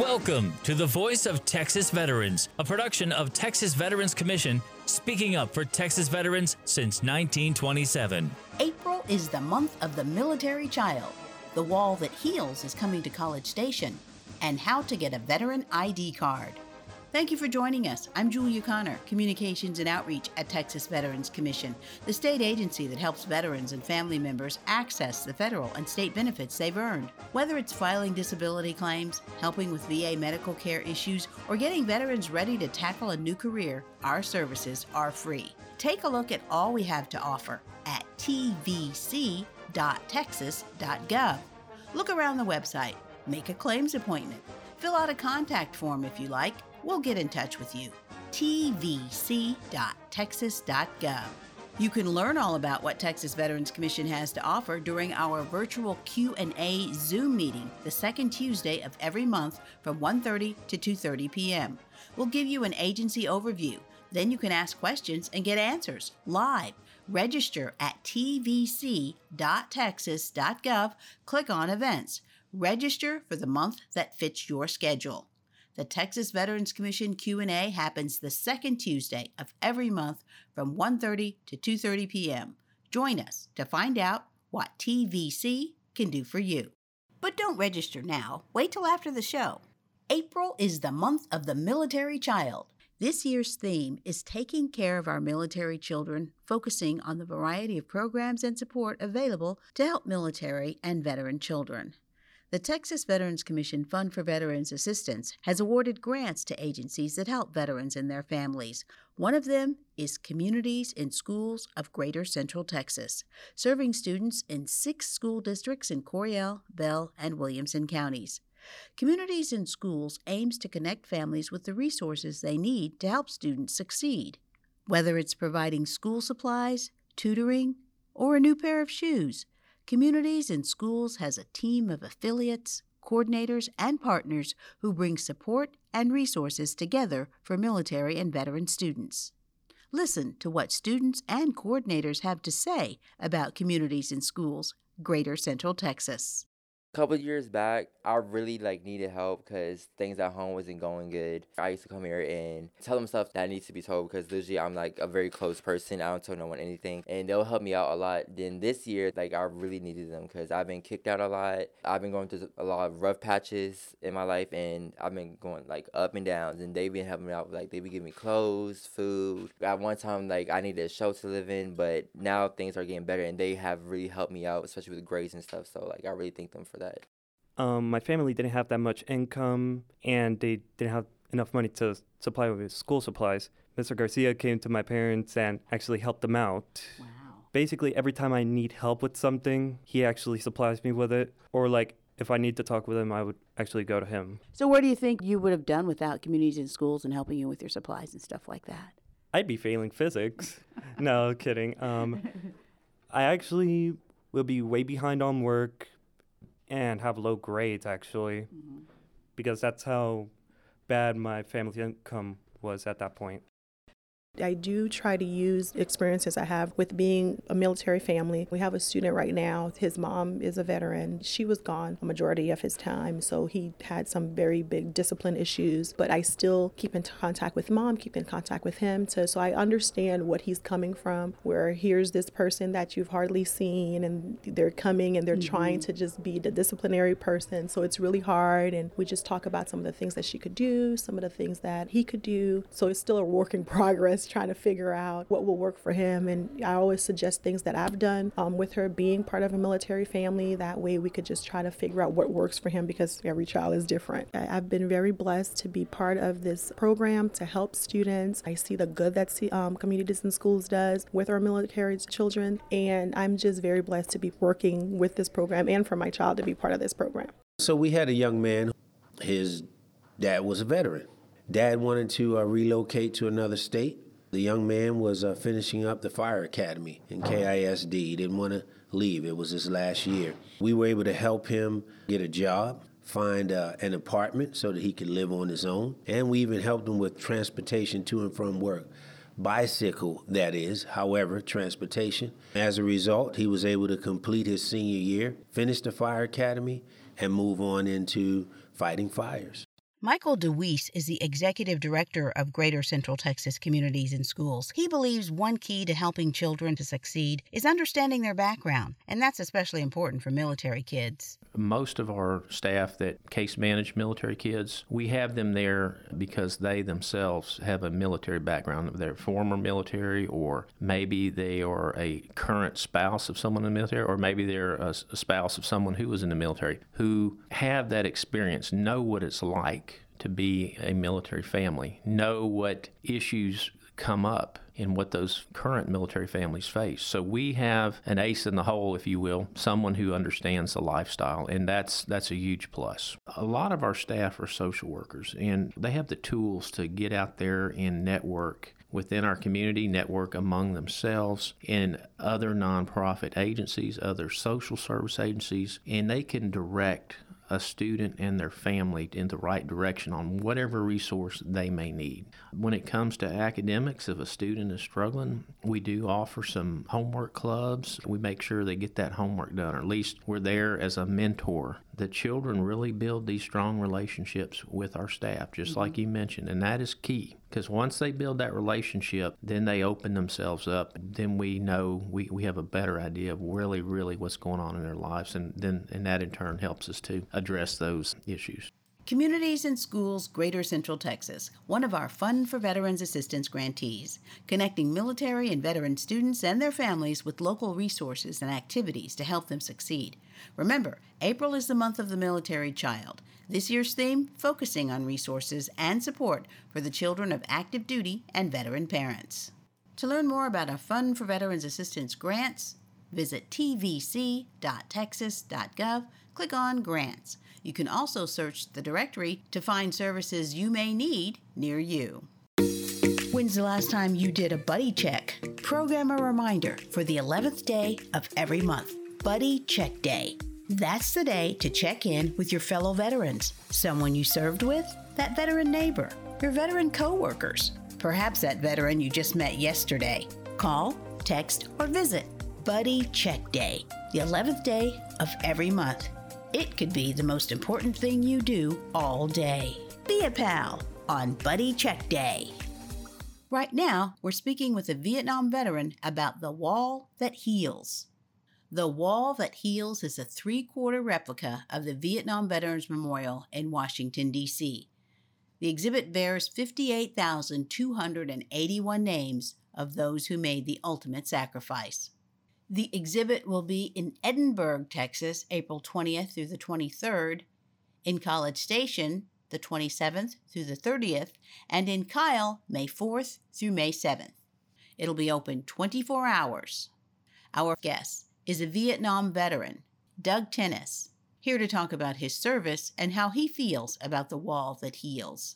Welcome to the Voice of Texas Veterans, a production of Texas Veterans Commission, speaking up for Texas veterans since 1927. April is the month of the military child. The wall that heals is coming to College Station, and how to get a veteran ID card. Thank you for joining us. I'm Julia Connor, Communications and Outreach at Texas Veterans Commission, the state agency that helps veterans and family members access the federal and state benefits they've earned. Whether it's filing disability claims, helping with VA medical care issues, or getting veterans ready to tackle a new career, our services are free. Take a look at all we have to offer at tvc.texas.gov. Look around the website, make a claims appointment, fill out a contact form if you like we'll get in touch with you. tvc.texas.gov. You can learn all about what Texas Veterans Commission has to offer during our virtual Q&A Zoom meeting the second Tuesday of every month from 1:30 to 2:30 p.m. We'll give you an agency overview. Then you can ask questions and get answers live. Register at tvc.texas.gov. Click on events. Register for the month that fits your schedule. The Texas Veterans Commission Q&A happens the second Tuesday of every month from 1:30 to 2:30 p.m. Join us to find out what TVC can do for you. But don't register now. Wait till after the show. April is the month of the military child. This year's theme is taking care of our military children, focusing on the variety of programs and support available to help military and veteran children. The Texas Veterans Commission Fund for Veterans Assistance has awarded grants to agencies that help veterans and their families. One of them is Communities in Schools of Greater Central Texas, serving students in six school districts in Coryell, Bell, and Williamson counties. Communities in Schools aims to connect families with the resources they need to help students succeed. Whether it's providing school supplies, tutoring, or a new pair of shoes, Communities in Schools has a team of affiliates, coordinators, and partners who bring support and resources together for military and veteran students. Listen to what students and coordinators have to say about Communities in Schools, Greater Central Texas couple years back, I really like needed help because things at home wasn't going good. I used to come here and tell them stuff that needs to be told because usually I'm like a very close person. I don't tell no one anything, and they'll help me out a lot. Then this year, like I really needed them because I've been kicked out a lot. I've been going through a lot of rough patches in my life, and I've been going like up and downs. And they've been helping me out. Like they be giving me clothes, food. At one time, like I needed a shelter to live in, but now things are getting better, and they have really helped me out, especially with grades and stuff. So like I really thank them for that. Um, my family didn't have that much income, and they didn't have enough money to supply with school supplies. Mr. Garcia came to my parents and actually helped them out. Wow. Basically, every time I need help with something, he actually supplies me with it. Or, like, if I need to talk with him, I would actually go to him. So, what do you think you would have done without communities and schools and helping you with your supplies and stuff like that? I'd be failing physics. no, kidding. Um, I actually will be way behind on work and have low grades actually, mm-hmm. because that's how bad my family income was at that point. I do try to use experiences I have with being a military family. We have a student right now, his mom is a veteran. She was gone a majority of his time, so he had some very big discipline issues, but I still keep in contact with mom, keep in contact with him to so I understand what he's coming from. Where here's this person that you've hardly seen and they're coming and they're mm-hmm. trying to just be the disciplinary person. So it's really hard and we just talk about some of the things that she could do, some of the things that he could do. So it's still a work in progress trying to figure out what will work for him. And I always suggest things that I've done um, with her being part of a military family. That way we could just try to figure out what works for him because every child is different. I've been very blessed to be part of this program to help students. I see the good that um, Communities Schools does with our military children. And I'm just very blessed to be working with this program and for my child to be part of this program. So we had a young man, his dad was a veteran. Dad wanted to uh, relocate to another state. The young man was uh, finishing up the fire academy in KISD. He didn't want to leave, it was his last year. We were able to help him get a job, find uh, an apartment so that he could live on his own, and we even helped him with transportation to and from work. Bicycle, that is, however, transportation. As a result, he was able to complete his senior year, finish the fire academy, and move on into fighting fires. Michael DeWeese is the executive director of Greater Central Texas Communities in Schools. He believes one key to helping children to succeed is understanding their background, and that's especially important for military kids. Most of our staff that case manage military kids, we have them there because they themselves have a military background. They're former military, or maybe they are a current spouse of someone in the military, or maybe they're a, spouse of someone who was in the military, who have that experience, know what it's like to be a military family, know what issues come up in what those current military families face. So we have an ace in the hole, if you will, someone who understands the lifestyle, and that's that's a huge plus. A lot of our staff are social workers, and they have the tools to get out there and network within our community, network among themselves and other nonprofit agencies, other social service agencies, and they can direct a student and their family in the right direction on whatever resource they may need. When it comes to academics, if a student is struggling, we do offer some homework clubs. We make sure they get that homework done, or at least we're there as a mentor. The children really build these strong relationships with our staff, just mm-hmm. like you mentioned, and that is key because once they build that relationship, then they open themselves up. Then we know we, we have a better idea of really, really what's going on in their lives, and then and that in turn helps us to address those issues. Communities in Schools Greater Central Texas, one of our Fund for Veterans Assistance grantees, connecting military and veteran students and their families with local resources and activities to help them succeed. Remember, April is the month of the military child. This year's theme focusing on resources and support for the children of active duty and veteran parents. To learn more about our Fund for Veterans Assistance grants, visit tvc.texas.gov, click on Grants. You can also search the directory to find services you may need near you. When's the last time you did a buddy check? Program a reminder for the 11th day of every month. Buddy Check Day. That's the day to check in with your fellow veterans, someone you served with, that veteran neighbor, your veteran coworkers, perhaps that veteran you just met yesterday. Call, text, or visit Buddy Check Day, the 11th day of every month. It could be the most important thing you do all day. Be a pal on Buddy Check Day. Right now, we're speaking with a Vietnam veteran about the wall that heals. The Wall That Heals is a three quarter replica of the Vietnam Veterans Memorial in Washington, D.C. The exhibit bears 58,281 names of those who made the ultimate sacrifice. The exhibit will be in Edinburg, Texas, April 20th through the 23rd, in College Station, the 27th through the 30th, and in Kyle, May 4th through May 7th. It'll be open 24 hours. Our guest is a Vietnam veteran, Doug Tennis, here to talk about his service and how he feels about the wall that heals.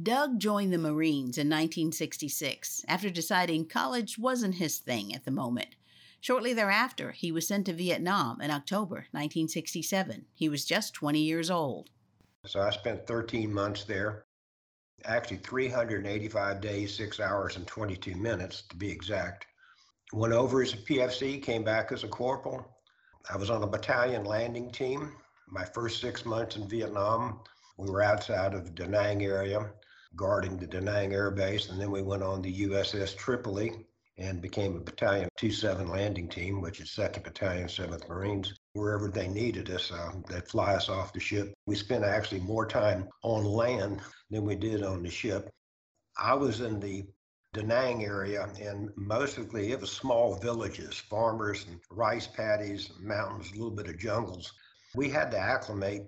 Doug joined the Marines in 1966 after deciding college wasn't his thing at the moment. Shortly thereafter, he was sent to Vietnam in October 1967. He was just 20 years old. So I spent 13 months there. Actually, 385 days, 6 hours, and 22 minutes to be exact. Went over as a PFC, came back as a corporal. I was on a battalion landing team. My first six months in Vietnam, we were outside of Da Nang area, guarding the Da Nang Air Base, and then we went on the USS Tripoli and became a Battalion 27 landing team, which is 2nd Battalion, 7th Marines. Wherever they needed us, uh, they'd fly us off the ship. We spent actually more time on land than we did on the ship. I was in the Da Nang area, and mostly it was small villages, farmers and rice paddies, mountains, a little bit of jungles. We had to acclimate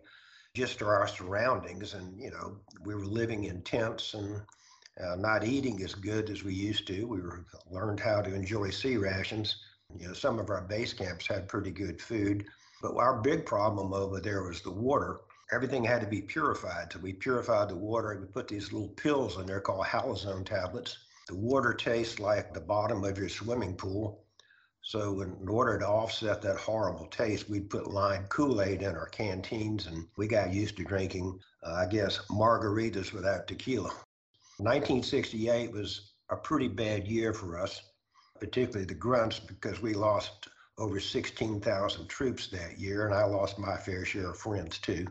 just to our surroundings, and you know we were living in tents and uh, not eating as good as we used to. We were learned how to enjoy C rations. You know, some of our base camps had pretty good food, but our big problem over there was the water. Everything had to be purified. So we purified the water and we put these little pills in there called halazone tablets the water tastes like the bottom of your swimming pool. So, in order to offset that horrible taste, we'd put lime Kool Aid in our canteens, and we got used to drinking, uh, I guess, margaritas without tequila. 1968 was a pretty bad year for us, particularly the grunts, because we lost over 16,000 troops that year, and I lost my fair share of friends too.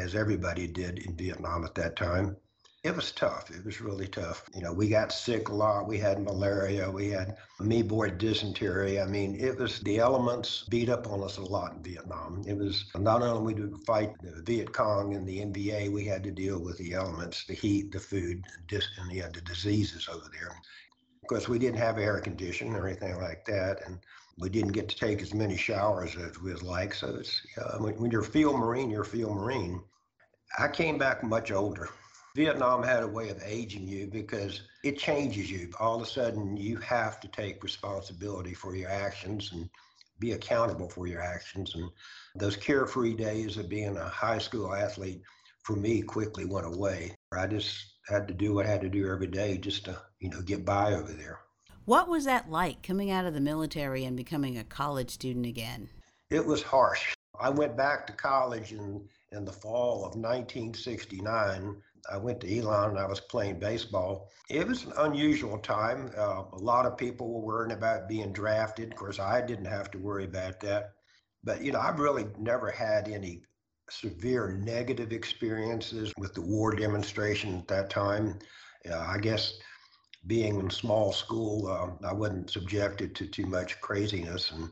as everybody did in Vietnam at that time. It was tough. It was really tough. You know, we got sick a lot. We had malaria. We had amoeboid dysentery. I mean, it was the elements beat up on us a lot in Vietnam. It was not only we did fight the Viet Cong and the NVA, we had to deal with the elements, the heat, the food, and the, the diseases over there. Of course, we didn't have air conditioning or anything like that. And we didn't get to take as many showers as we would like. So it's uh, when you're a field marine, you're a field marine. I came back much older. Vietnam had a way of aging you because it changes you. All of a sudden, you have to take responsibility for your actions and be accountable for your actions. And those carefree days of being a high school athlete for me quickly went away. I just had to do what I had to do every day just to, you know, get by over there. What was that like coming out of the military and becoming a college student again? It was harsh. I went back to college in, in the fall of 1969 I went to Elon and I was playing baseball. It was an unusual time. Uh, a lot of people were worrying about being drafted. Of course, I didn't have to worry about that. But, you know, I've really never had any severe negative experiences with the war demonstration at that time. Uh, I guess being in small school, uh, I wasn't subjected to too much craziness. And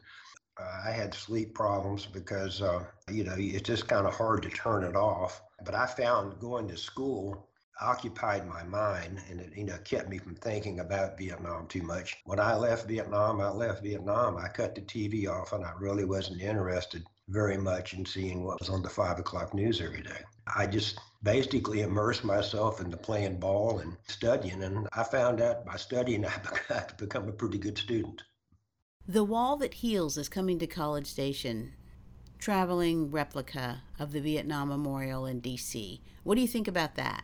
uh, I had sleep problems because, uh, you know, it's just kind of hard to turn it off. But I found going to school occupied my mind and it you know kept me from thinking about Vietnam too much. When I left Vietnam, I left Vietnam. I cut the TV off and I really wasn't interested very much in seeing what was on the five o'clock news every day. I just basically immersed myself into playing ball and studying and I found out by studying I got to become a pretty good student. The Wall That Heals is coming to College Station, traveling replica of the Vietnam Memorial in D.C. What do you think about that?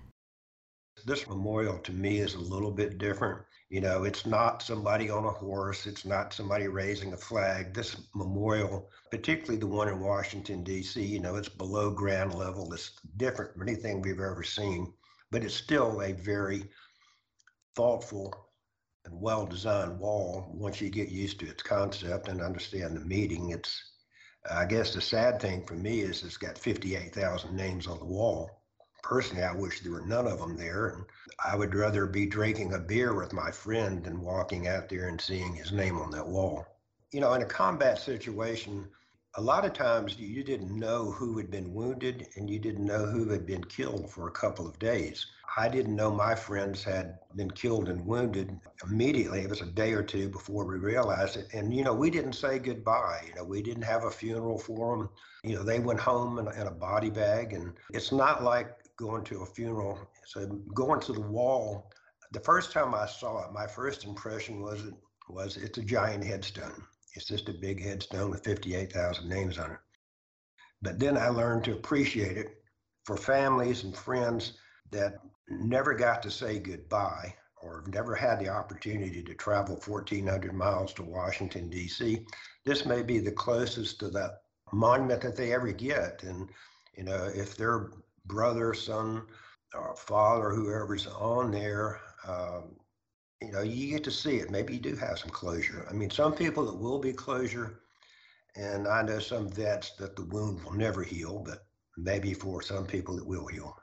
This memorial to me is a little bit different. You know, it's not somebody on a horse, it's not somebody raising a flag. This memorial, particularly the one in Washington, D.C., you know, it's below ground level. It's different from anything we've ever seen, but it's still a very thoughtful and well designed wall once you get used to its concept and understand the meaning. It's, I guess the sad thing for me is it's got 58,000 names on the wall. Personally, I wish there were none of them there. And I would rather be drinking a beer with my friend than walking out there and seeing his name on that wall. You know, in a combat situation, a lot of times you didn't know who had been wounded and you didn't know who had been killed for a couple of days. I didn't know my friends had been killed and wounded immediately. It was a day or two before we realized it. And, you know, we didn't say goodbye. You know, we didn't have a funeral for them. You know, they went home in, in a body bag. And it's not like going to a funeral. So going to the wall, the first time I saw it, my first impression was it was it's a giant headstone. It's just a big headstone with 58,000 names on it. But then I learned to appreciate it for families and friends that never got to say goodbye or never had the opportunity to travel 1,400 miles to Washington, D.C. This may be the closest to that monument that they ever get. And, you know, if their brother, son, or father, whoever's on there, um, you know, you get to see it. Maybe you do have some closure. I mean, some people that will be closure, and I know some vets that the wound will never heal, but maybe for some people it will heal.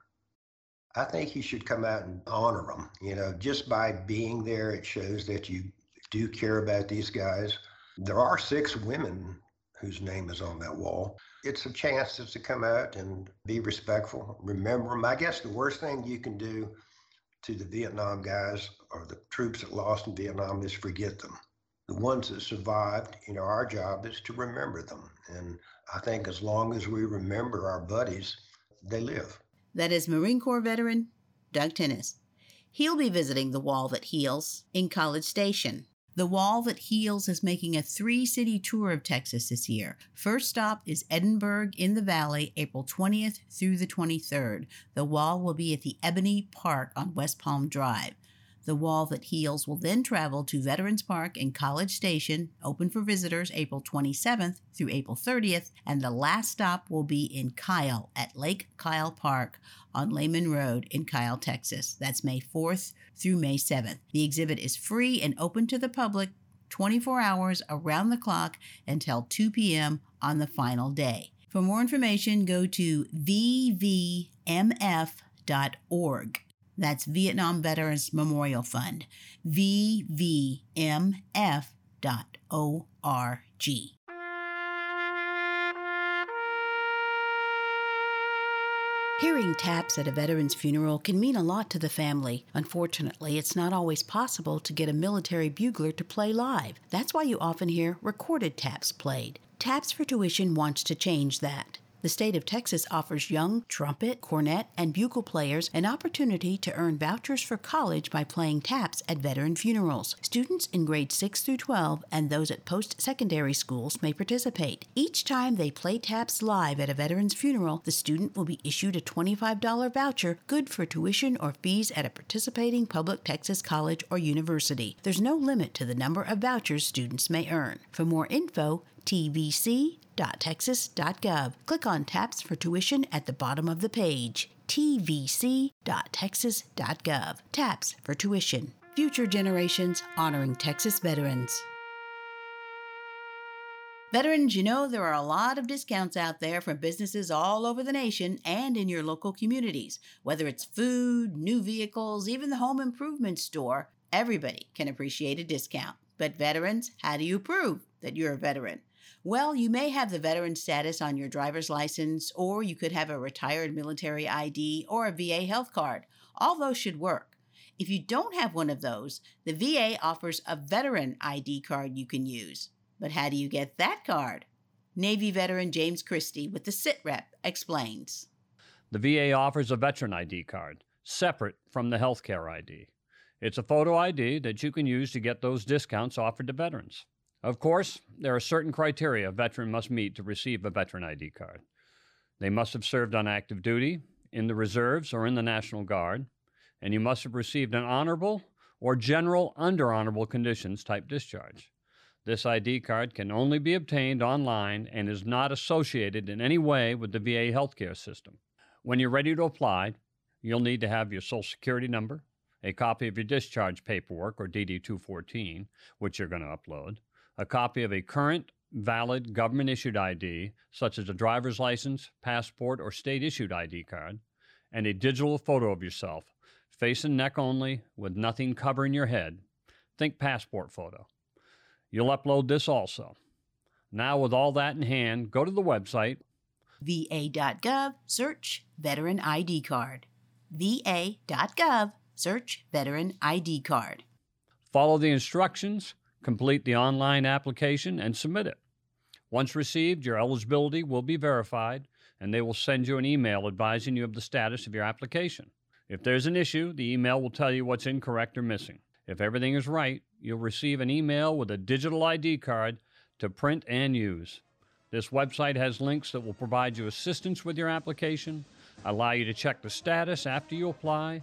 I think you should come out and honor them. You know, just by being there, it shows that you do care about these guys. There are six women whose name is on that wall. It's a chance to come out and be respectful, remember them. I guess the worst thing you can do to the Vietnam guys or the troops that lost in Vietnam is forget them. The ones that survived, you know, our job is to remember them. And I think as long as we remember our buddies, they live. That is Marine Corps veteran Doug Tennis. He'll be visiting the Wall That Heals in College Station. The Wall That Heals is making a three city tour of Texas this year. First stop is Edinburg in the Valley, April 20th through the 23rd. The wall will be at the Ebony Park on West Palm Drive. The Wall That Heals will then travel to Veterans Park and College Station, open for visitors April 27th through April 30th, and the last stop will be in Kyle at Lake Kyle Park on Lehman Road in Kyle, Texas. That's May 4th through May 7th. The exhibit is free and open to the public 24 hours around the clock until 2 p.m. on the final day. For more information, go to vvmf.org. That's Vietnam Veterans Memorial Fund. vvmf.org. Hearing taps at a veteran's funeral can mean a lot to the family. Unfortunately, it's not always possible to get a military bugler to play live. That's why you often hear recorded taps played. Taps for Tuition wants to change that. The state of Texas offers young trumpet, cornet, and bugle players an opportunity to earn vouchers for college by playing taps at veteran funerals. Students in grades 6 through 12 and those at post secondary schools may participate. Each time they play taps live at a veteran's funeral, the student will be issued a $25 voucher good for tuition or fees at a participating public Texas college or university. There's no limit to the number of vouchers students may earn. For more info, tvc.texas.gov. Click on Taps for Tuition at the bottom of the page. tvc.texas.gov. Taps for Tuition. Future generations honoring Texas veterans. Veterans, you know there are a lot of discounts out there from businesses all over the nation and in your local communities. Whether it's food, new vehicles, even the home improvement store, everybody can appreciate a discount. But veterans, how do you prove that you're a veteran? Well, you may have the veteran status on your driver's license, or you could have a retired military ID or a VA health card. All those should work. If you don't have one of those, the VA offers a veteran ID card you can use. But how do you get that card? Navy veteran James Christie with the SITREP explains. The VA offers a veteran ID card, separate from the healthcare ID. It's a photo ID that you can use to get those discounts offered to veterans. Of course, there are certain criteria a veteran must meet to receive a veteran ID card. They must have served on active duty, in the reserves, or in the National Guard, and you must have received an honorable or general under honorable conditions type discharge. This ID card can only be obtained online and is not associated in any way with the VA healthcare system. When you're ready to apply, you'll need to have your Social Security number, a copy of your discharge paperwork or DD 214, which you're going to upload, a copy of a current valid government issued ID, such as a driver's license, passport, or state issued ID card, and a digital photo of yourself, face and neck only, with nothing covering your head. Think passport photo. You'll upload this also. Now, with all that in hand, go to the website va.gov, search Veteran ID Card. va.gov, search Veteran ID Card. Follow the instructions Complete the online application and submit it. Once received, your eligibility will be verified and they will send you an email advising you of the status of your application. If there's an issue, the email will tell you what's incorrect or missing. If everything is right, you'll receive an email with a digital ID card to print and use. This website has links that will provide you assistance with your application, allow you to check the status after you apply,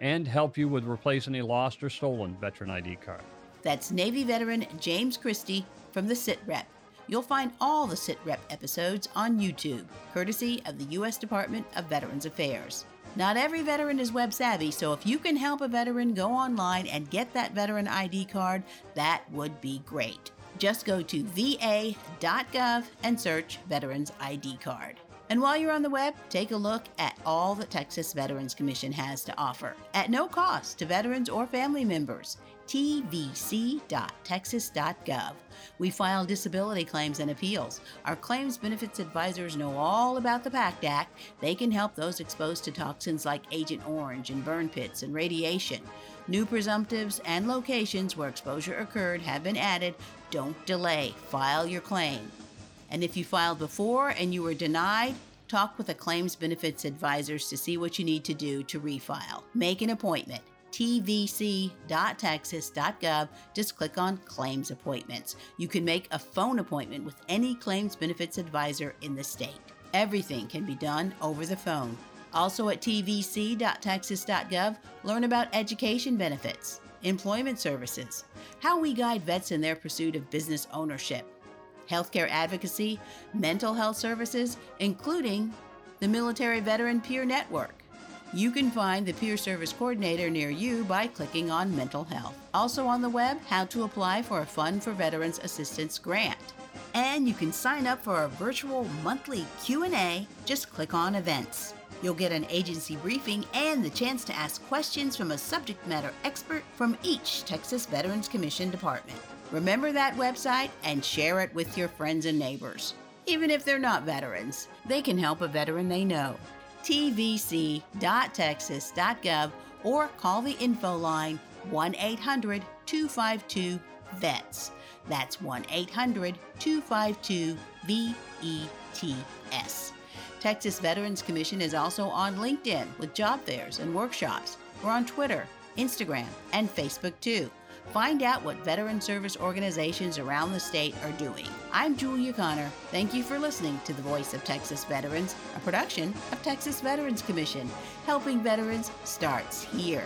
and help you with replacing a lost or stolen veteran ID card. That's Navy veteran James Christie from the SIT Rep. You'll find all the SIT Rep episodes on YouTube, courtesy of the U.S. Department of Veterans Affairs. Not every veteran is web savvy, so if you can help a veteran go online and get that veteran ID card, that would be great. Just go to va.gov and search Veterans ID Card. And while you're on the web, take a look at all the Texas Veterans Commission has to offer at no cost to veterans or family members tvc.texas.gov. We file disability claims and appeals. Our claims benefits advisors know all about the PACT Act. They can help those exposed to toxins like Agent Orange and burn pits and radiation. New presumptives and locations where exposure occurred have been added. Don't delay. File your claim. And if you filed before and you were denied, talk with a claims benefits advisors to see what you need to do to refile. Make an appointment tvc.texas.gov, just click on Claims Appointments. You can make a phone appointment with any claims benefits advisor in the state. Everything can be done over the phone. Also at tvc.texas.gov, learn about education benefits, employment services, how we guide vets in their pursuit of business ownership, healthcare advocacy, mental health services, including the Military Veteran Peer Network you can find the peer service coordinator near you by clicking on mental health. Also on the web, how to apply for a Fund for Veterans Assistance grant. And you can sign up for our virtual monthly Q&A. Just click on events. You'll get an agency briefing and the chance to ask questions from a subject matter expert from each Texas Veterans Commission department. Remember that website and share it with your friends and neighbors. Even if they're not veterans, they can help a veteran they know. tvc.texas.gov or call the info line 1 800 252 VETS. That's 1 800 252 VETS. Texas Veterans Commission is also on LinkedIn with job fairs and workshops. We're on Twitter, Instagram, and Facebook too. Find out what veteran service organizations around the state are doing. I'm Julia Connor. Thank you for listening to The Voice of Texas Veterans, a production of Texas Veterans Commission. Helping veterans starts here.